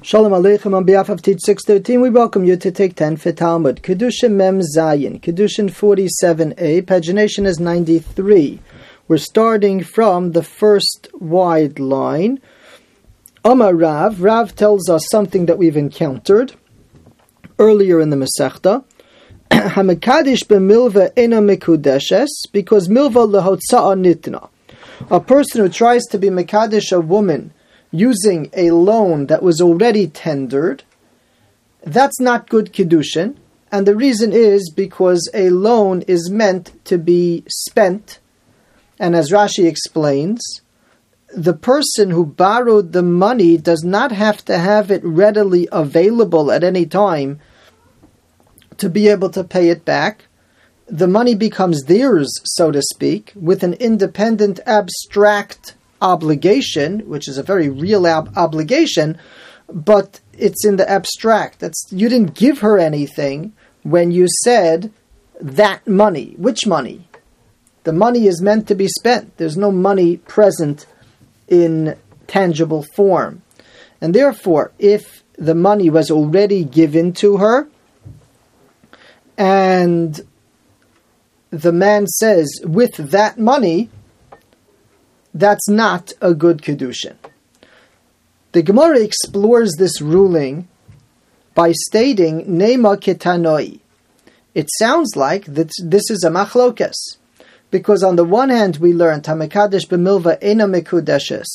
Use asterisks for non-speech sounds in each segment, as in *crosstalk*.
Shalom Aleichem on behalf of Teach 613, we welcome you to take 10 for Talmud. Kedushin Mem Zayin, Kedushin 47a, pagination is 93. We're starting from the first wide line. Amar Rav, Rav tells us something that we've encountered earlier in the Masechta. *clears throat* Hamekadish b'milva ena mikudeshes, because milva lehotza'a nitna. A person who tries to be Mekadesh a woman using a loan that was already tendered, that's not good Kiddushin. And the reason is because a loan is meant to be spent. And as Rashi explains, the person who borrowed the money does not have to have it readily available at any time to be able to pay it back. The money becomes theirs, so to speak, with an independent, abstract obligation, which is a very real obligation, but it's in the abstract. That's you didn't give her anything when you said that money. Which money? The money is meant to be spent. There's no money present in tangible form. And therefore, if the money was already given to her and the man says, with that money, that's not a good Kedushin. The Gemara explores this ruling by stating Nema Ketanoi. It sounds like that this is a machlokas, because on the one hand we learn Tamekadesh b'milva ena mekudeshes,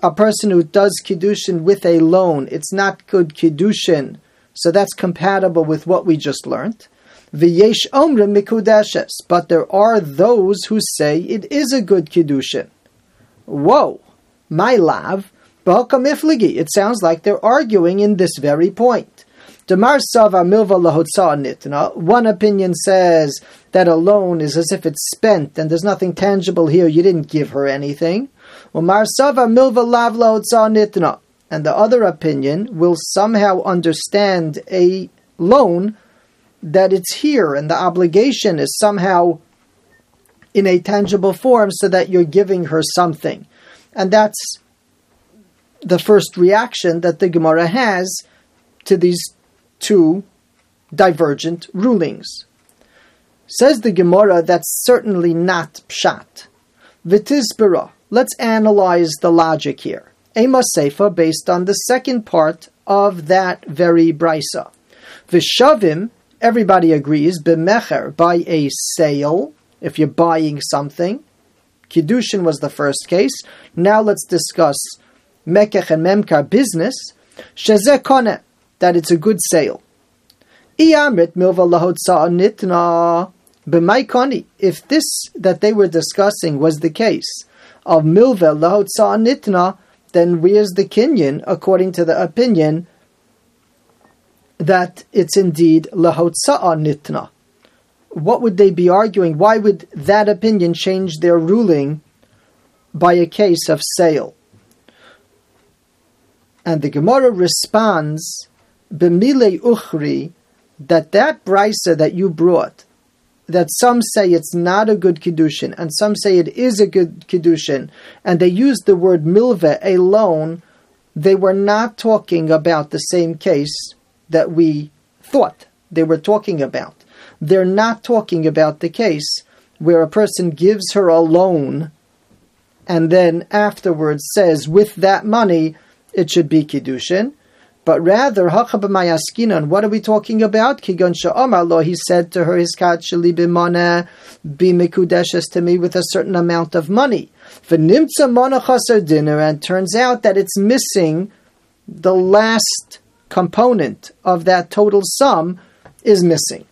a person who does kiddushin with a loan, it's not good kiddushin, so that's compatible with what we just learned. V'yesh omrim mikudeshes, but there are those who say it is a good kiddushin. Whoa, my lav, it sounds like they're arguing in this very point. Demar Sava Milva Nitna. One opinion says that a loan is as if it's spent and there's nothing tangible here, you didn't give her anything. Umar Sava Milva Lav Nitna. And the other opinion will somehow understand a loan that it's here and the obligation is somehow in a tangible form so that you're giving her something. And that's the first reaction that the Gemara has to these two divergent rulings. Says the Gemara, that's certainly not pshat. Vitisbara. Let's analyze the logic here. Ema Seifa, based on the second part of that very brisa. Vishavim, everybody agrees, b'mecher, by a sale, if you're buying something. Kiddushin was the first case. Now let's discuss Mekech and Memkar business. Shezeh that it's a good sale. Iyamrit milva nitna b'maikoni. If this that they were discussing was the case of milva lahotza nitna, then where's the kinyan according to the opinion that it's indeed lahotza nitna? What would they be arguing? Why would that opinion change their ruling by a case of sale? And the Gemara responds, "B'mile uchri," that that brisa that you brought, that some say it's not a good kiddushin, and some say it is a good kiddushin, and they use the word milve alone. They were not talking about the same case that we thought they were talking about they're not talking about the case where a person gives her a loan and then afterwards says, with that money, it should be Kiddushin. But rather, what are we talking about? Lo, he said to her, his kat shali bimana, be mikudeshes to me with a certain amount of money. V'nimtza monachasar dinner, and turns out that it's missing the last component of that total sum is missing.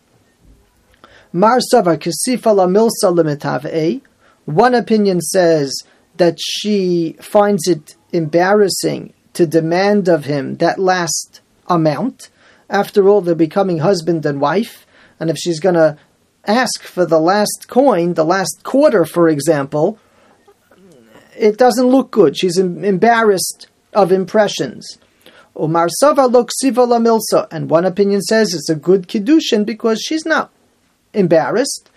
Mar Sava Kasifa La Milsa eh? One opinion says that she finds it embarrassing to demand of him that last amount. After all, they're becoming husband and wife, and if she's going to ask for the last coin, the last quarter, for example, it doesn't look good. She's embarrassed of impressions. Omar Sava Lok Siva La Milsa, and one opinion says it's a good kiddushin because she's not embarrassed.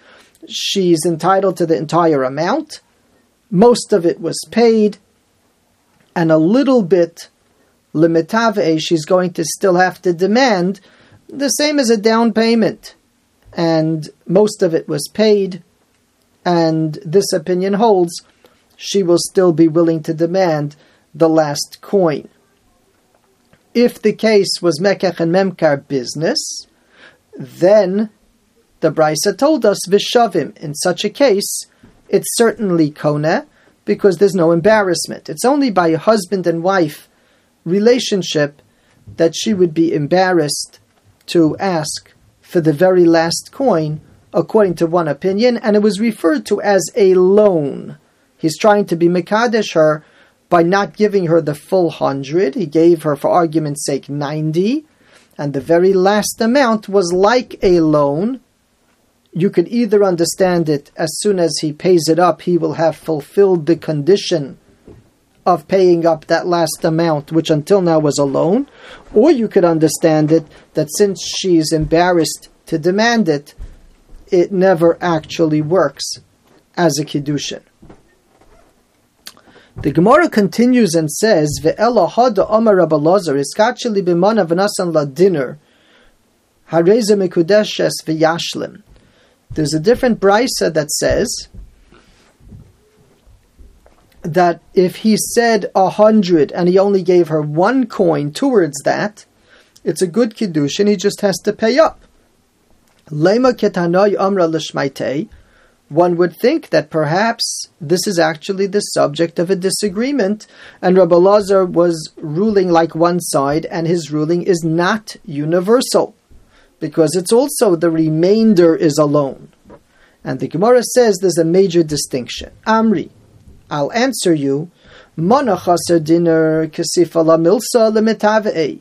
She's entitled to the entire amount. Most of it was paid, and a little bit limitave, she's going to still have to demand the same as a down payment. And most of it was paid, and this opinion holds she will still be willing to demand the last coin. If the case was Mekach and Memkar business, then the Brisa told us Vishavim. In such a case, it's certainly Kona because there's no embarrassment. It's only by a husband and wife relationship that she would be embarrassed to ask for the very last coin, according to one opinion, and it was referred to as a loan. He's trying to be Mekadesh her by not giving her the full hundred. He gave her, for argument's sake, 90, and the very last amount was like a loan. You could either understand it as soon as he pays it up, he will have fulfilled the condition of paying up that last amount, which until now was a loan, or you could understand it that since she is embarrassed to demand it, it never actually works as a kiddushin. The Gemara continues and says, "Ve'ela hada Amar Rabbi Lazar iskacheli b'mana v'nasan la dinner hareze mekudeshes v'yashlim." There's a different brisa that says that if he said a hundred and he only gave her one coin towards that, it's a good kiddush and he just has to pay up. Lema ketanoi amra. One would think that perhaps this is actually the subject of a disagreement, and Rabbi Lazar was ruling like one side, and his ruling is not universal, because it's also the remainder is alone. And the Gemara says there's a major distinction. Amri, I'll answer you. Monachaser dinner kasifala milsa limitave.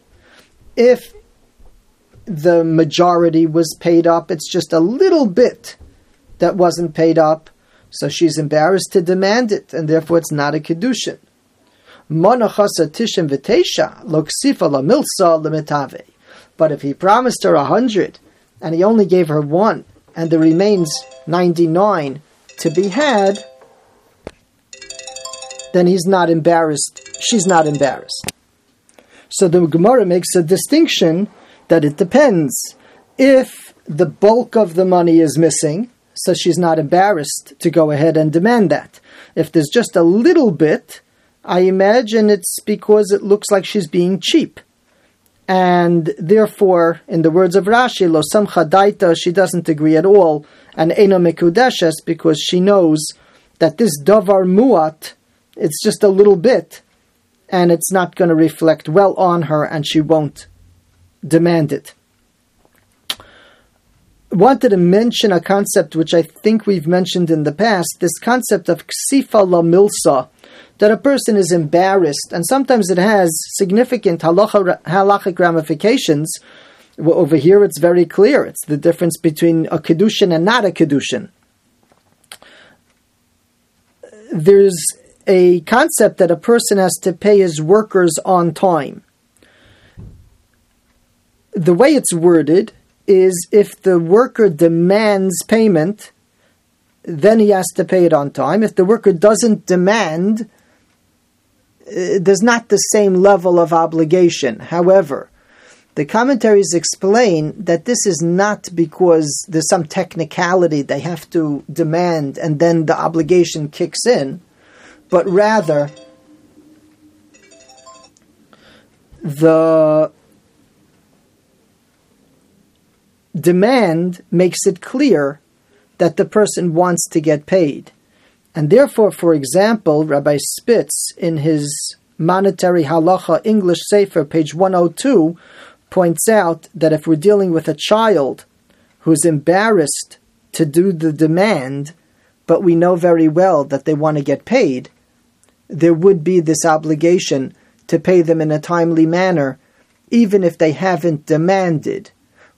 If the majority was paid up, it's just a little bit that wasn't paid up, so she's embarrassed to demand it, and therefore it's not a kedushin. Monachasa tishim v'teisha loksifa la milsa limitave. But if he promised her a hundred and he only gave her one, and there remains ninety nine to be had, then he's not embarrassed. She's not embarrassed. So the Gemara makes a distinction that it depends. If the bulk of the money is missing, so she's not embarrassed to go ahead and demand that. If there's just a little bit, I imagine it's because it looks like she's being cheap. And therefore, in the words of Rashi, lo samcha daita, she doesn't agree at all, and eno mekudeshes, because she knows that this davar muat, it's just a little bit, and it's not going to reflect well on her, and she won't demand it. Wanted to mention a concept which I think we've mentioned in the past this concept of ksifa la milsa, that a person is embarrassed, and sometimes it has significant halachic ramifications. Over here, it's very clear. It's the difference between a kedushin and not a kedushin. There's a concept that a person has to pay his workers on time. The way it's worded is if the worker demands payment, then he has to pay it on time. If the worker doesn't demand, Uh, there's not the same level of obligation. However, the commentaries explain that this is not because there's some technicality they have to demand and then the obligation kicks in, but rather the demand makes it clear that the person wants to get paid. And therefore, for example, Rabbi Spitz, in his Monetary Halacha English Sefer, page 102, points out that if we're dealing with a child who's embarrassed to do the demand, but we know very well that they want to get paid, there would be this obligation to pay them in a timely manner, even if they haven't demanded.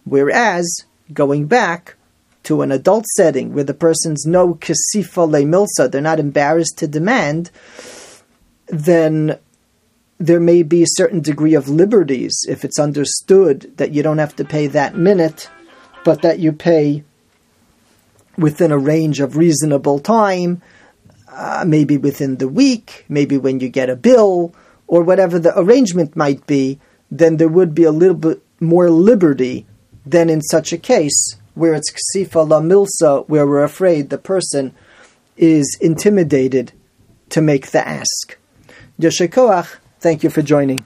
Whereas, going back to an adult setting where the person's no kasifa le milsa, they're not embarrassed to demand, then there may be a certain degree of liberties if it's understood that you don't have to pay that minute, but that you pay within a range of reasonable time, uh, maybe within the week, maybe when you get a bill, or whatever the arrangement might be, then there would be a little bit more liberty than in such a case where it's ksifa la milsa, where we're afraid the person is intimidated to make the ask. Yoshekoach, thank you for joining.